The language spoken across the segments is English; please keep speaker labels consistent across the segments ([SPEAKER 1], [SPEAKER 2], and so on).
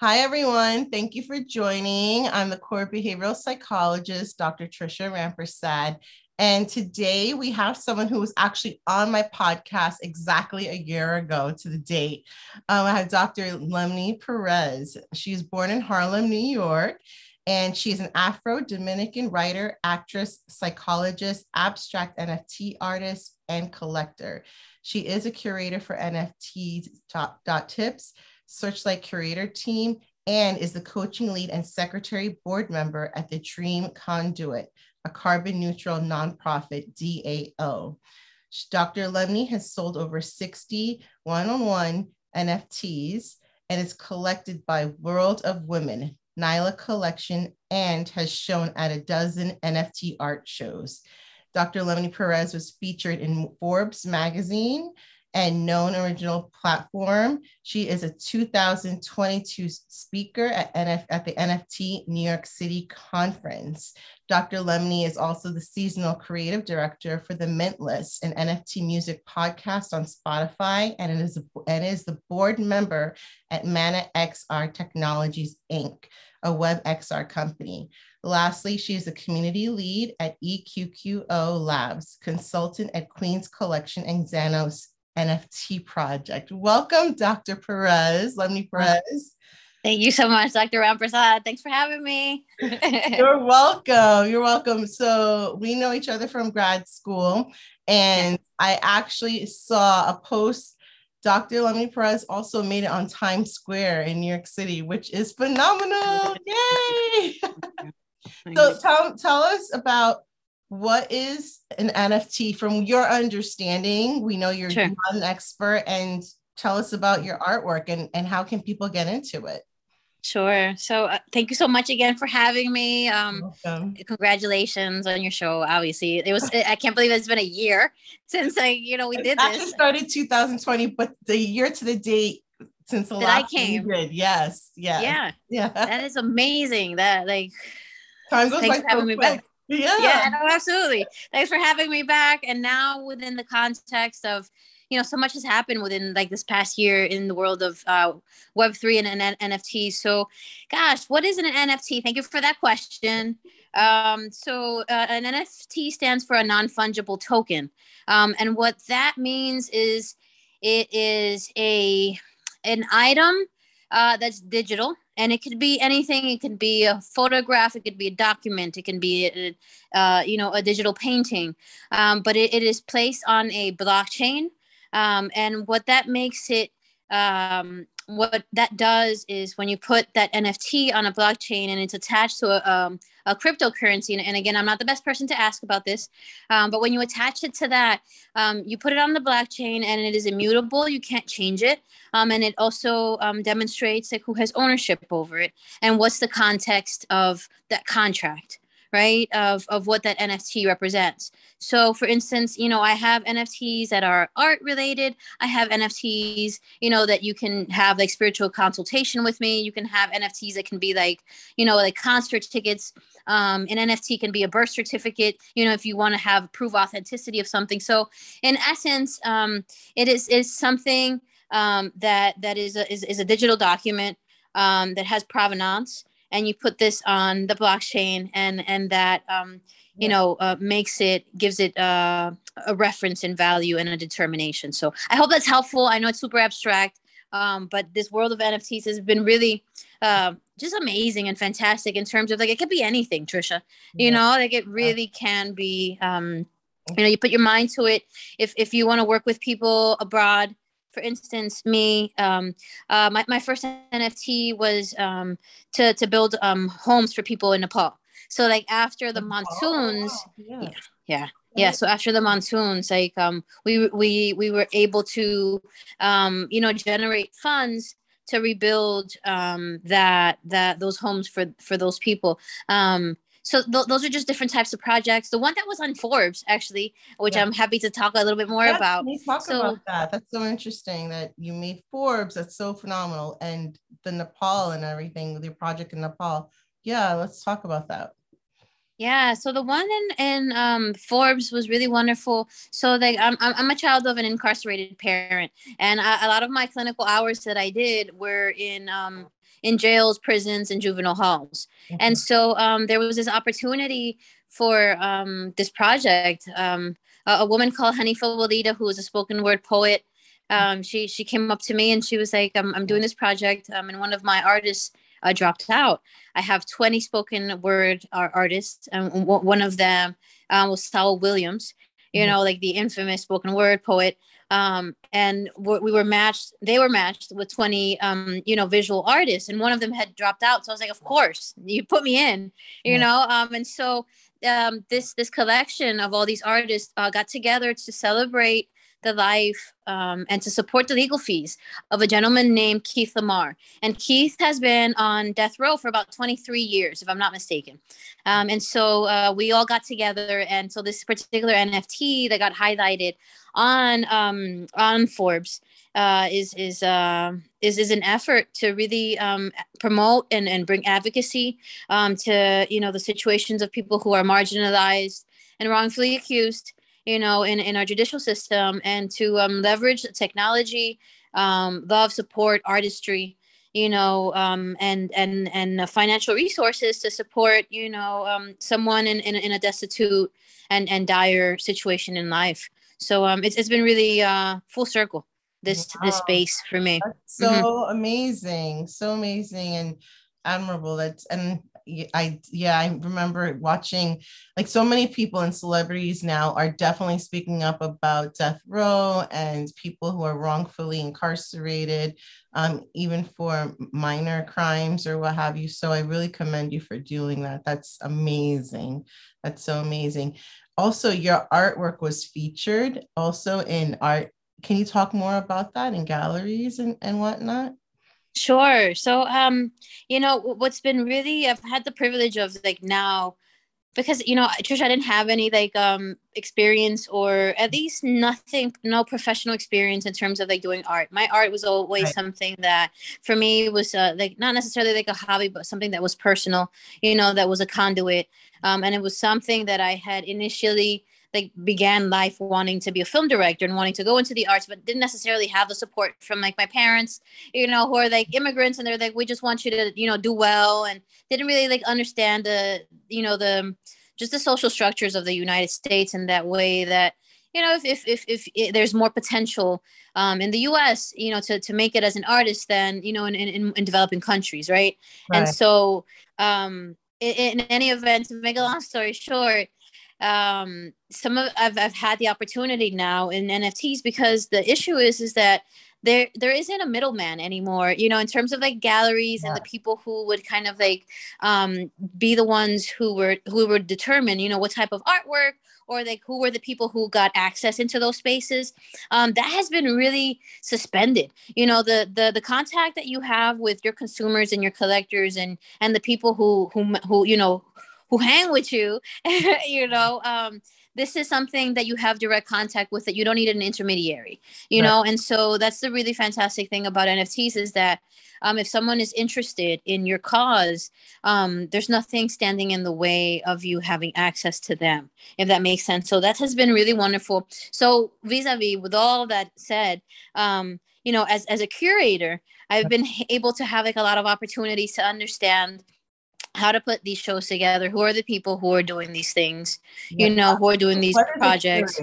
[SPEAKER 1] Hi, everyone. Thank you for joining. I'm the core behavioral psychologist, Dr. Trisha Rampersad. And today we have someone who was actually on my podcast exactly a year ago to the date. Um, I have Dr. Lemny Perez. She's born in Harlem, New York, and she's an Afro Dominican writer, actress, psychologist, abstract NFT artist, and collector. She is a curator for NFT dot tips Searchlight Curator Team, and is the coaching lead and secretary board member at the Dream Conduit, a carbon neutral nonprofit DAO. Dr. Lemny has sold over 60 one on one NFTs and is collected by World of Women, Nyla Collection, and has shown at a dozen NFT art shows. Dr. Lemny Perez was featured in Forbes magazine, and known original platform. She is a 2022 speaker at, NF, at the NFT New York City conference. Dr. Lemny is also the seasonal creative director for the Mint List, an NFT music podcast on Spotify, and is, a, and is the board member at ManaXR Technologies, Inc., a web XR company. Lastly, she is a community lead at EQQO Labs, consultant at Queenz Collection and Xanos NFT project. Welcome, Dr. Perez, Lemny Perez.
[SPEAKER 2] Thank you so much, Dr. Rampersad. Thanks for having me.
[SPEAKER 1] You're welcome. You're welcome. So we know each other from grad school, and I actually saw a post. Dr. Lemny Perez also made it on Times Square in New York City, which is phenomenal. Yay! so tell, tell us about what is an NFT from your understanding? We know you're sure. an expert, and tell us about your artwork and, and how can people get into it?
[SPEAKER 2] Sure. So uh, thank you so much again for having me. Um, congratulations on your show. Obviously, it was. I can't believe it's been a year since I, you know, we did
[SPEAKER 1] this. started 2020, but the year to the date since the that last I came. Did. Yes. Yeah.
[SPEAKER 2] Yeah. Yeah. That is amazing. That like. Time goes thanks for having so me quick. Yeah. Yeah, absolutely. Thanks for having me back. And now within the context of, you know, so much has happened within like this past year in the world of uh, Web3 and, and NFTs. So, gosh, what is an NFT? Thank you for that question. Um, so, uh, an NFT stands for a non fungible token. Um, and what that means is it is a an item uh, that's digital and it could be anything. It could be a photograph. It could be a document. It can be a, uh, you know a digital painting. Um, but it, it is placed on a blockchain. Um, and what that makes it um, what that does is when you put that NFT on a blockchain and it's attached to a, um, a cryptocurrency, and, and, again, I'm not the best person to ask about this, um, but when you attach it to that, um, you put it on the blockchain and it is immutable. You can't change it. Um, and it also um, demonstrates like who has ownership over it and what's the context of that contract right of of what that nft represents. So for instance you know i have nfts that are art related. I have nfts you know that you can have like spiritual consultation with me. You can have nfts that can be like you know like concert tickets. Um, an nft can be a birth certificate you know if you want to have prove authenticity of something. So in essence um, it is is something um, that that is a, is, is a digital document um, that has provenance and you put this on the blockchain and and that um, you yeah. know uh, makes it gives it uh, a reference and value and a determination. So i hope that's helpful. I know it's super abstract um, but this world of nfts has been really uh, just amazing and fantastic in terms of like it could be anything trisha you yeah. know like it really can be um, you know you put your mind to it. If if you want to work with people abroad for instance, me, um, uh, my, my first NFT was um, to, to build um, homes for people in Nepal. So like after the monsoons, oh, yeah. yeah, yeah, yeah. So after the monsoons, like um, we we we were able to, um, you know, generate funds to rebuild um, that that those homes for for those people. Um, so th- those are just different types of projects. The one that was on Forbes, actually, which yeah. I'm happy to talk a little bit more yeah, about.
[SPEAKER 1] Can you talk so, about that? That's so interesting that you made Forbes. That's so phenomenal, and the Nepal and everything with your project in Nepal. Yeah, let's talk about that.
[SPEAKER 2] Yeah, so the one in in um, Forbes was really wonderful. So like I'm I'm a child of an incarcerated parent, and I, a lot of my clinical hours that I did were in um, in jails, prisons, and juvenile halls. Mm-hmm. And so um, there was this opportunity for um, this project. Um, a, a, woman called Hanifah Walidah, who is a spoken word poet, um, she she came up to me and she was like, "I'm I'm doing this project, um, and one of my artists uh, dropped out. I have 20 spoken word artists, and one of them uh, was Saul Williams, you mm-hmm. know, like the infamous spoken word poet. Um, and we were matched, they were matched with 20, um, you know, visual artists, and one of them had dropped out. So I was like, of course, you put me in, you yeah. know, um, and so um, this this collection of all these artists uh, got together to celebrate the life um, and to support the legal fees of a gentleman named Keith LaMar. And Keith has been on death row for about 23 years, if I'm not mistaken. Um, and so uh, we all got together, and so this particular NFT that got highlighted on um, on Forbes uh, is is uh, is is an effort to really um, promote and, and bring advocacy um, to you know the situations of people who are marginalized and wrongfully accused you know, in, in our judicial system and to um, leverage technology, um, love, support, artistry, you know, um, and and and financial resources to support, you know, um, someone in, in, in a destitute and and dire situation in life. So um, it's it's been really uh, full circle this wow. this space for me.
[SPEAKER 1] That's so mm-hmm. amazing, so amazing and admirable. That's and I yeah, I remember watching like so many people and celebrities now are definitely speaking up about death row and people who are wrongfully incarcerated, um, even for minor crimes or what have you. So I really commend you for doing that. That's amazing. That's so amazing. Also, your artwork was featured also in art. Can you talk more about that in galleries and, and whatnot?
[SPEAKER 2] Sure. So, um, you know, what's been really, I've had the privilege of like now, because you know, Trisha, I didn't have any like um experience or at least nothing, no professional experience in terms of like doing art. My art was always right. something that for me was uh, like not necessarily like a hobby, but something that was personal. You know, that was a conduit, um, and it was something that I had initially like began life wanting to be a film director and wanting to go into the arts but didn't necessarily have the support from like my parents you know who are like immigrants and they're like we just want you to you know do well and didn't really like understand the you know the just the social structures of the united states in that way that you know if if if, if it, there's more potential um, in the us you know to, to make it as an artist than you know in, in, in developing countries right, right. and so um in, in any event to make a long story short um, some of I've, I've had the opportunity now in NFTs because the issue is is that there there isn't a middleman anymore you know in terms of like galleries yeah. and the people who would kind of like um be the ones who were who would determine you know what type of artwork or like who were the people who got access into those spaces um, that has been really suspended you know the the the contact that you have with your consumers and your collectors and and the people who who who you know who hang with you you know um, this is something that you have direct contact with that you don't need an intermediary you right. know? And so that's the really fantastic thing about nfts is that um, if someone is interested in your cause um, there's nothing standing in the way of you having access to them if that makes sense. So that has been really wonderful. So vis-a-vis with all that said um, you know as, as a curator i've been able to have like a lot of opportunities to understand how to put these shows together who are the people who are doing these things yeah. you know who are doing these what projects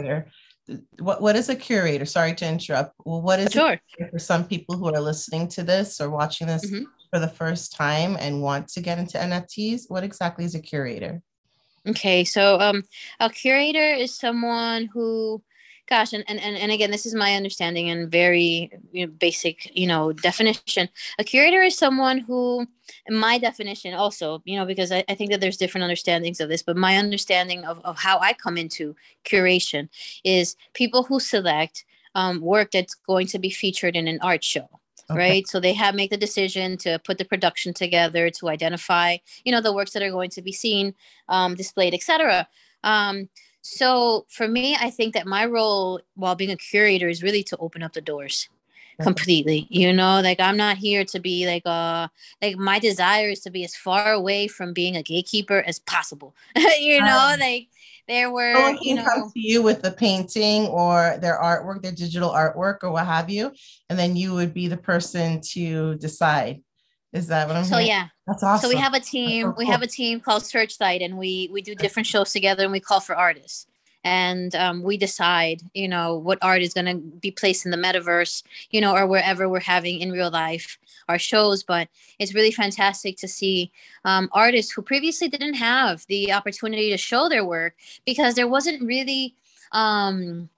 [SPEAKER 1] what what is a curator sorry to interrupt well what is sure. for some people who are listening to this or watching this mm-hmm. for the first time and want to get into nfts what exactly is a curator
[SPEAKER 2] okay so um a curator is someone who gosh and, and and again this is my understanding and very you know, basic you know definition. A curator is someone who in my definition also you know because I, I think that there's different understandings of this but my understanding of, of how i come into curation is people who select um, work that's going to be featured in an art show Okay. right? So they have make the decision to put the production together to identify you know the works that are going to be seen um, displayed etc um, so for me, I think that my role while being a curator is really to open up the doors. completely you know like i'm not here to be like uh like my desire is to be as far away from being a gatekeeper as possible you know um, like there were
[SPEAKER 1] someone you know come to you with the painting or their artwork their digital artwork or what have you and then you would be the person to decide is that what i'm
[SPEAKER 2] so
[SPEAKER 1] hearing?
[SPEAKER 2] yeah.
[SPEAKER 1] That's awesome
[SPEAKER 2] so we have a team so cool. we have a team called searchlight and we we do different shows together and we call for artists. And um, we decide you know what art is going to be placed in the metaverse you know or wherever we're having in real life our shows. But it's really fantastic to see um, artists who previously didn't have the opportunity to show their work because there wasn't really um,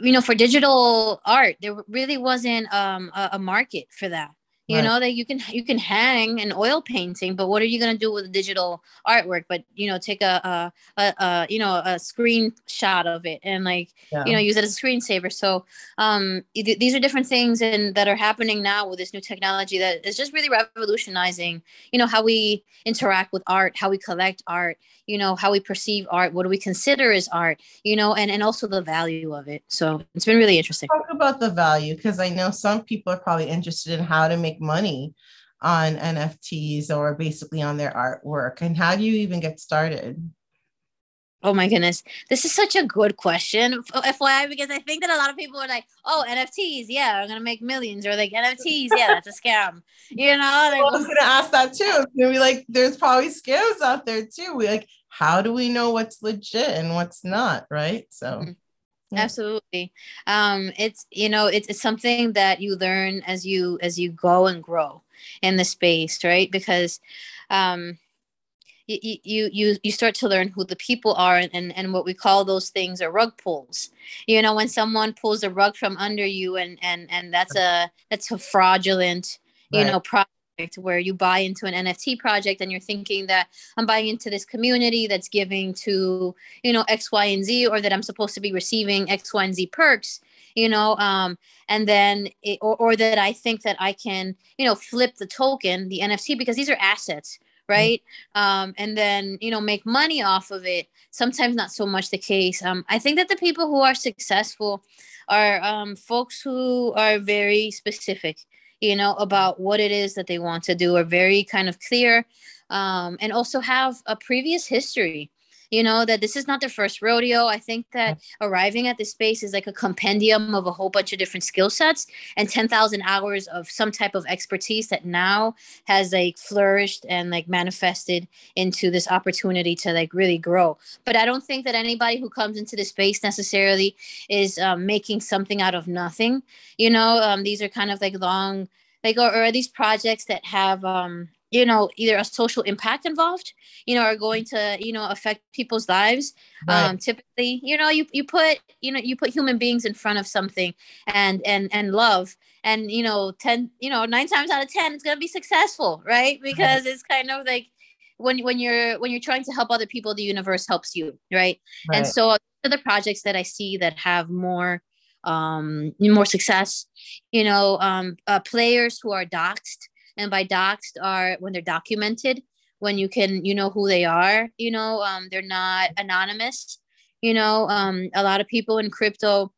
[SPEAKER 2] you know for digital art there really wasn't um, a, a market for that you right. know that you can you can hang an oil painting but what are you going to do with digital artwork but you know take a, a, a, a you know a screenshot of it and like yeah. you know use it as a screensaver so um th- these are different things and that are happening now with this new technology that is just really revolutionizing you know how we interact with art how we collect art you know how we perceive art what do we consider as art you know and and also the value of it so it's been really interesting
[SPEAKER 1] talk about the value because i know some people are probably interested in how to make money on nfts or basically on their artwork and how do you even get started
[SPEAKER 2] Oh my goodness. This is such a good question, FYI, because I think that a lot of people are like, oh, NFTs, yeah, I'm going to make millions. Or like, NFTs, yeah, that's a scam. You know?
[SPEAKER 1] I was going to ask that too. To be like, there's probably scams out there too. We like, how do we know what's legit and what's not? Right. So. Mm-hmm.
[SPEAKER 2] Yeah. absolutely um it's you know it's, it's something that you learn as you as you go and grow in the space right because um you you you you start to learn who the people are and and what we call those things are rug pulls you know when someone pulls a rug from under you and and and that's a that's a fraudulent you right. know where you buy into an nft project and you're thinking that i'm buying into this community that's giving to you know x y and z or that i'm supposed to be receiving x y and z perks you know um and then it, or, or that i think that i can you know flip the token the nft because these are assets Mm-hmm. right? Um, and then you know make money off of it. Sometimes not so much the case. Um, i think that the people who are successful are um, folks who are very specific you know about what it is that they want to do are very kind of clear um, and also have a previous history you know that this is not their first rodeo. I think that arriving at this space is like a compendium of a whole bunch of different skill sets and 10,000 hours of some type of expertise that now has like flourished and like manifested into this opportunity to like really grow. But i don't think that anybody who comes into the space necessarily is um, making something out of nothing you know? Um, these are kind of like long like or, or these projects that have um you know either a social impact involved you know are going to you know affect people's lives right. um typically you know you, you put you know you put human beings in front of something and and and love and you know 10 you know nine times out of 10 it's going to be successful right because right. it's kind of like when when you're when you're trying to help other people the universe helps you right, right. and so the projects that i see that have more um more success you know um uh, players who are doxxed and by doxed are when they're documented when you can you know who they are you know um, they're not anonymous. You know um, a lot of people in crypto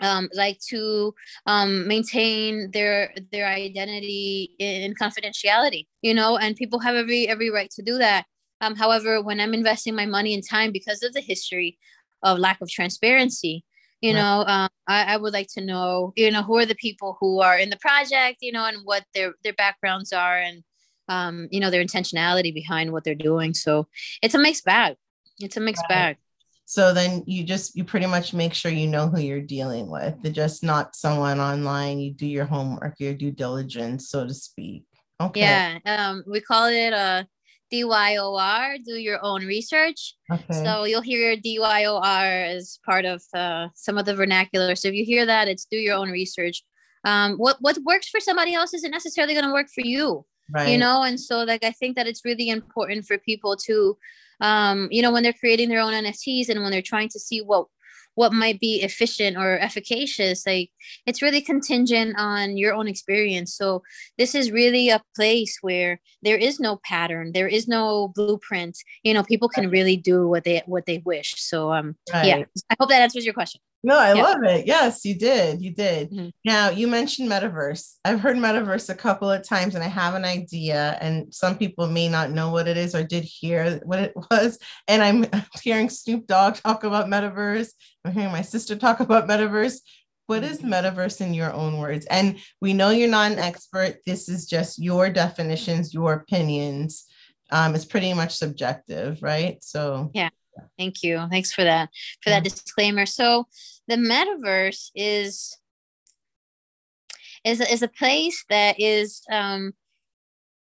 [SPEAKER 2] um, like to um, maintain their their identity in confidentiality you know and people have every every right to do that. Um, however when i'm investing my money and time because of the history of lack of transparency you right. know um, I, I, would like to know you know who are the people who are in the project you know and what their their backgrounds are and um, you know their intentionality behind what they're doing. So it's a mixed bag. It's a mixed right. bag.
[SPEAKER 1] So then you just you pretty much make sure you know who you're dealing with. They're just not someone online. You do your homework your due diligence so to speak.
[SPEAKER 2] Okay. Yeah um we call it uh DYOR, do your own research. Okay. So you'll hear DYOR as part of uh, some of the vernacular. So if you hear that, it's do your own research. Um, what what works for somebody else isn't necessarily going to work for you. Right. You know, and so like I think that it's really important for people to, um, you know, when they're creating their own NFTs and when they're trying to see what what might be efficient or efficacious like it's really contingent on your own experience. So this is really a place where there is no pattern there is no blueprint. You know people can really do what they what they wish. So um right. yeah i hope that answers your question
[SPEAKER 1] No, I love it. Yes, you did. You did. Mm-hmm. Now, you mentioned metaverse. I've heard metaverse a couple of times and I have an idea, and some people may not know what it is or did hear what it was. And I'm hearing Snoop Dogg talk about metaverse. I'm hearing my sister talk about metaverse. What is mm-hmm. metaverse in your own words? And we know you're not an expert. This is just your definitions, your opinions. Um, it's pretty much subjective, right? So,
[SPEAKER 2] yeah. Thank you. Thanks for that for that disclaimer. So the metaverse is is is a place that is um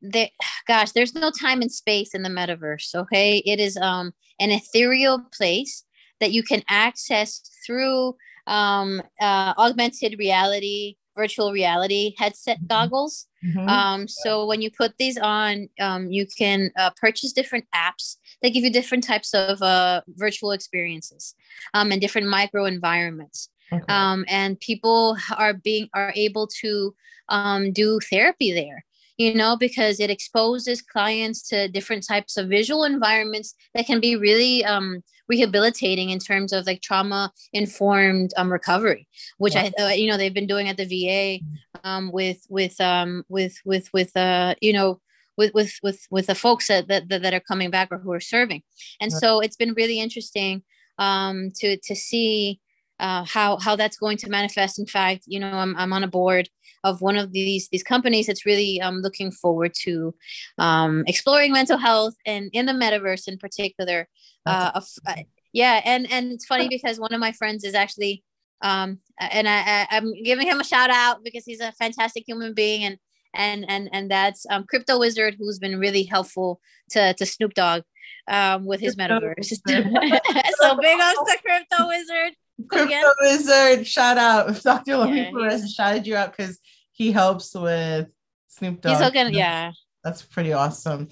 [SPEAKER 2] that gosh, there's no time and space in the metaverse, okay? It is um an ethereal place that you can access through um uh, augmented reality virtual reality headset mm-hmm. goggles. Mm-hmm. Um, so when you put these on, um, you can uh, purchase different apps that give you different types of uh, virtual experiences um, and different micro environments. Okay. Um, and people are being are able to um, do therapy there you know, because it exposes clients to different types of visual environments that can be really um, rehabilitating in terms of like trauma informed um, recovery, which yeah. I, uh, you know, they've been doing at the VA um, with, with, um, with, with, with, uh, you know, with, with, with, with the folks that, that, that are coming back or who are serving. And so it's been really interesting um, to, to see uh, how, how that's going to manifest. In fact, you know, I'm, I'm on a board of one of these these companies that's really um, looking forward to um, exploring mental health and in the metaverse in particular. Uh, of, uh, yeah, and and it's funny because one of my friends is actually, um, and I, I am giving him a shout out because he's a fantastic human being and and and and that's um, Crypto Wizard who's been really helpful to to Snoop Dogg um, with his metaverse. so big ups to Crypto Wizard.
[SPEAKER 1] Crypto Wizard, shout out. Dr. Louis yeah, shouted you out because he helps with Snoop Dogg.
[SPEAKER 2] He's looking, yeah.
[SPEAKER 1] That's pretty awesome.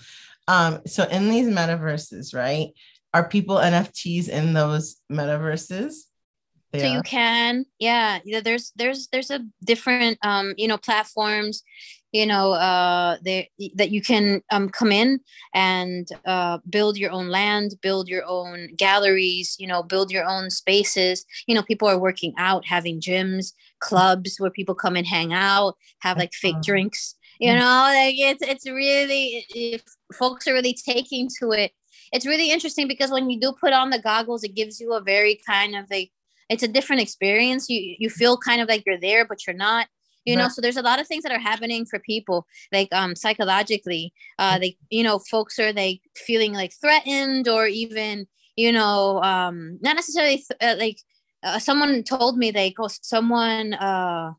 [SPEAKER 1] Um, so in these metaverses, right? Are people NFTs in those metaverses?
[SPEAKER 2] They so are? you can, yeah. There's there's there's a different um, you know, platforms you know uh, they, that you can um, come in and uh, build your own land build your own galleries you know build your own spaces. You know people are working out having gyms clubs where people come and hang out have like fake drinks. you mm. know like it's it's really if folks are really taking to it it's really interesting because when you do put on the goggles it gives you a very kind of like it's a different experience. You you feel kind of like you're there but you're not you know so there's a lot of things that are happening for people like um psychologically uh they you know folks are like feeling like threatened or even you know um not necessarily th- uh, like uh, someone told me like oh someone uh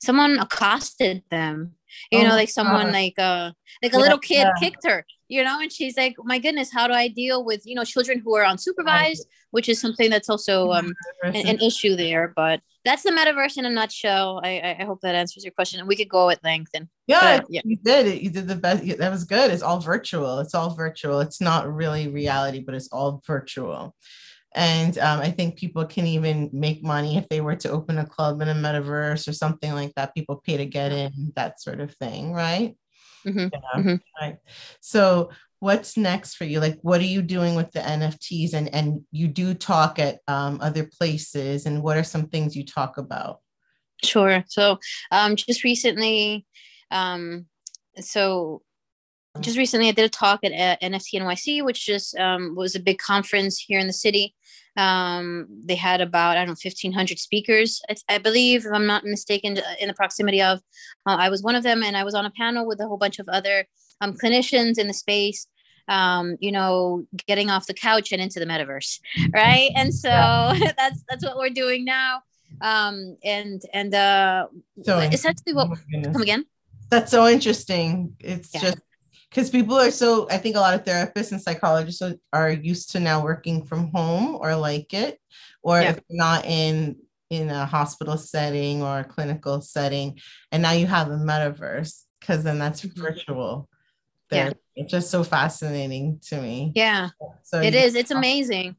[SPEAKER 2] someone accosted them you oh know like someone God. like uh like a yeah, little kid yeah. kicked her you know and she's like my goodness how do i deal with you know children who are unsupervised which is something that's also um an, an issue there but that's the metaverse in a nutshell. I, I hope that answers your question. And we could go at length. And
[SPEAKER 1] yeah, but, yeah. you did it. You did the best. That was good. It's all virtual. It's all virtual. It's not really reality, but it's all virtual. And um, I think people can even make money if they were to open a club in a metaverse or something like that. People pay to get in, that sort of thing, right? Mm-hmm. Yeah. Mm-hmm. Right. So, what's next for you like what are you doing with the nfts and and you do talk at um, other places and what are some things you talk about
[SPEAKER 2] sure so um, just recently um, so just recently i did a talk at uh, nft nyc which just um, was a big conference here in the city um, they had about i don't know 1500 speakers I, I, believe if i'm not mistaken in the proximity of uh, i was one of them and i was on a panel with a whole bunch of other um, clinicians in the space um, you know, getting off the couch and into the metaverse, right? And so yeah. that's that's what we're doing now. Um, and and uh, so essentially, what oh come again?
[SPEAKER 1] That's so interesting. It's yeah. just because people are so. I think a lot of therapists and psychologists are used to now working from home or like it, or yeah. if not in in a hospital setting or a clinical setting, and now you have the metaverse because then that's mm-hmm. virtual yeah. It's just so fascinating to me.
[SPEAKER 2] Yeah. So it is. It's amazing.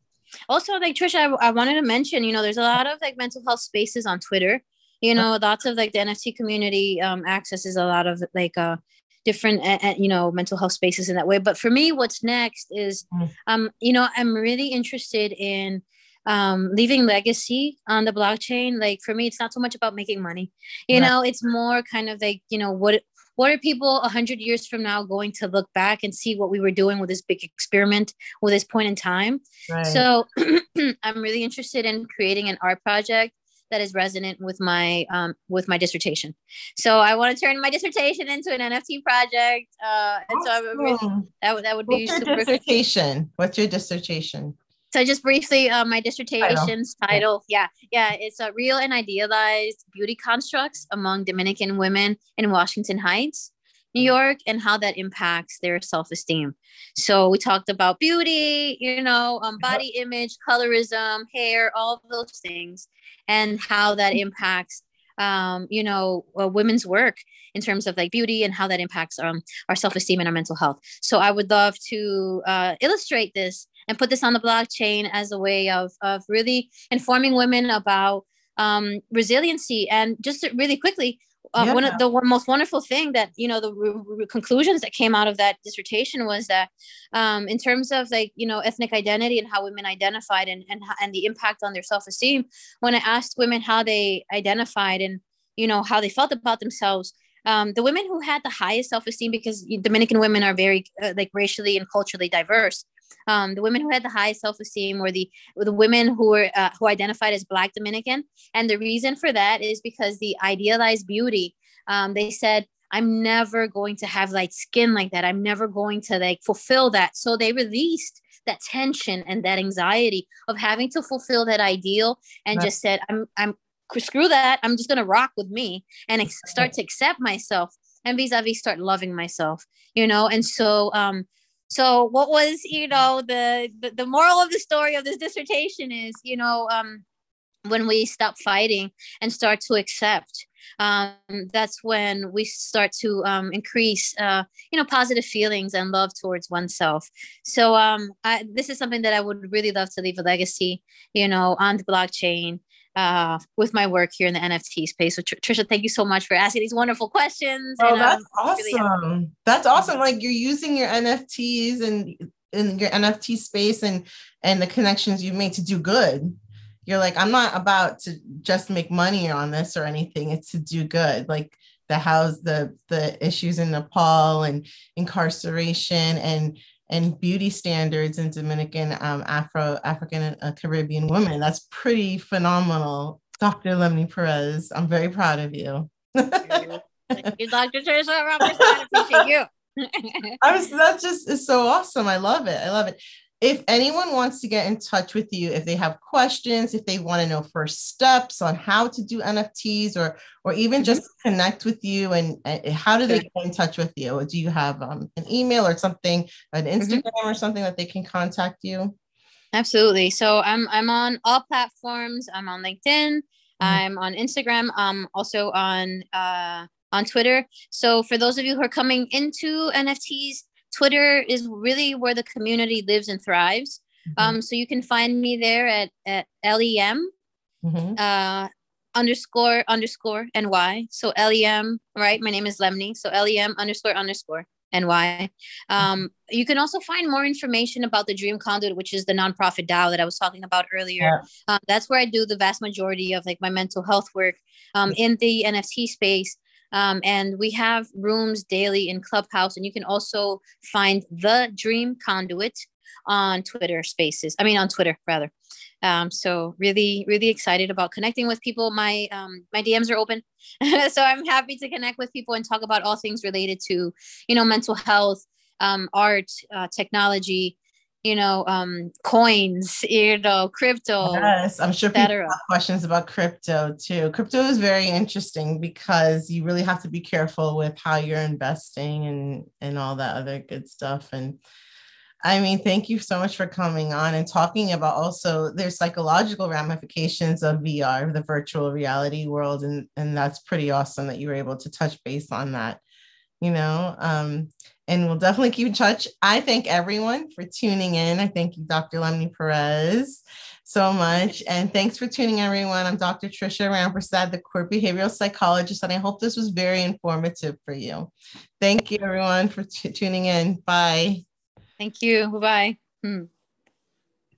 [SPEAKER 2] Also, like Trisha, I, I wanted to mention, you know, there's a lot of like mental health spaces on Twitter. You know, lots of like the NFT community um, accesses a lot of like uh, different uh, you know mental health spaces in that way but for me what's next is mm. um you know i'm really interested in um, leaving legacy on the blockchain like for me it's not so much about making money you right. know it's more kind of like you know what what are people 100 years from now going to look back and see what we were doing with this big experiment with this point in time right. so i'm really interested in creating an art project that is resonant with my um, with my dissertation. So I want to turn my dissertation into an NFT project. Uh, and awesome. so really, that, that would be
[SPEAKER 1] What's your dissertation. What's your dissertation?
[SPEAKER 2] So just briefly, uh, my dissertation's title. title, yeah, yeah, it's a real and idealized beauty constructs among Dominican women in Washington Heights. New York and how that impacts their self esteem. So we talked about beauty, you know, um, body image, colorism, hair, all those things, and how that impacts, um, you know, uh, women's work in terms of like beauty and how that impacts um, our self esteem and our mental health. So I would love to uh, illustrate this and put this on the blockchain as a way of, of really informing women about um, resiliency. And just really quickly, uh, yeah. one of the most wonderful thing that you know the re- re- conclusions that came out of that dissertation was that um, in terms of like you know ethnic identity and how women identified and and, and the impact on their self-esteem when i asked women how they identified and you know how they felt about themselves um, the women who had the highest self-esteem because dominican women are very uh, like racially and culturally diverse um, the women who had the highest self-esteem were the were the women who were uh, who identified as Black Dominican, and the reason for that is because the idealized beauty. Um, they said, "I'm never going to have like skin like that. I'm never going to like fulfill that." So they released that tension and that anxiety of having to fulfill that ideal, and right. just said, "I'm I'm screw that. I'm just gonna rock with me and ex- start to accept myself." and vis-a-vis start loving myself you know and so um so what was you know the, the the moral of the story of this dissertation is you know um when we stop fighting and start to accept um, that's when we start to um, increase uh, you know positive feelings and love towards oneself. So um, I, this is something that i would really love to leave a legacy you know on the blockchain uh, with my work here in the NFT space. So Tr- Trisha, thank you so much for asking these wonderful questions.
[SPEAKER 1] Oh, and, that's um, awesome. Really that's awesome. Like you're using your NFTs and in your NFT space and and the connections you've made to do good. You're like, I'm not about to just make money on this or anything. It's to do good. Like the house, the the issues in Nepal and incarceration and and beauty standards in Dominican, um, Afro, African, and uh, Caribbean women. That's pretty phenomenal. Dr. Lemny Perez, I'm very proud of you.
[SPEAKER 2] Thank you, Dr. Teresa Robertson. I appreciate you.
[SPEAKER 1] I was, that just is so awesome. I love it. I love it if anyone wants to get in touch with you if they have questions if they want to know first steps on how to do nfts or or even mm-hmm. just connect with you and uh, how do they get in touch with you do you have um, an email or something an mm-hmm. instagram mm-hmm. or something that they can contact you
[SPEAKER 2] absolutely so i'm i'm on all platforms i'm on linkedin mm-hmm. i'm on instagram i'm also on uh on twitter so for those of you who are coming into nfts Twitter is really where the community lives and thrives. Mm-hmm. Um, so you can find me there at, at LEM mm-hmm. uh, underscore underscore NY. So LEM, right? My name is Lemny. So LEM underscore underscore NY. Um, mm-hmm. You can also find more information about the Dream Conduit, which is the nonprofit DAO that I was talking about earlier. Yeah. Um, that's where I do the vast majority of like my mental health work um, in the NFT space. Um, and we have rooms daily in Clubhouse, and you can also find the Dream Conduit on Twitter Spaces. I mean, on Twitter rather. Um, so really, really excited about connecting with people. My um, my DMs are open, so I'm happy to connect with people and talk about all things related to, you know, mental health, um, art, uh, technology, you know, um, coins, you know, crypto.
[SPEAKER 1] Yes, I'm sure people have questions about crypto too. Crypto is very interesting because you really have to be careful with how you're investing and and all that other good stuff. And I mean, thank you so much for coming on and talking about also there's psychological ramifications of VR, the virtual reality world, and and that's pretty awesome that you were able to touch base on that. You know, um, and we'll definitely keep in touch. I thank everyone for tuning in. I thank you, Dr. Lemny Perez, so much. And thanks for tuning everyone. I'm Dr. Trisha Rampersad, the court behavioral psychologist, and I hope this was very informative for you. Thank you, everyone, for t- tuning in. Bye.
[SPEAKER 2] Thank you. Bye bye. Hmm.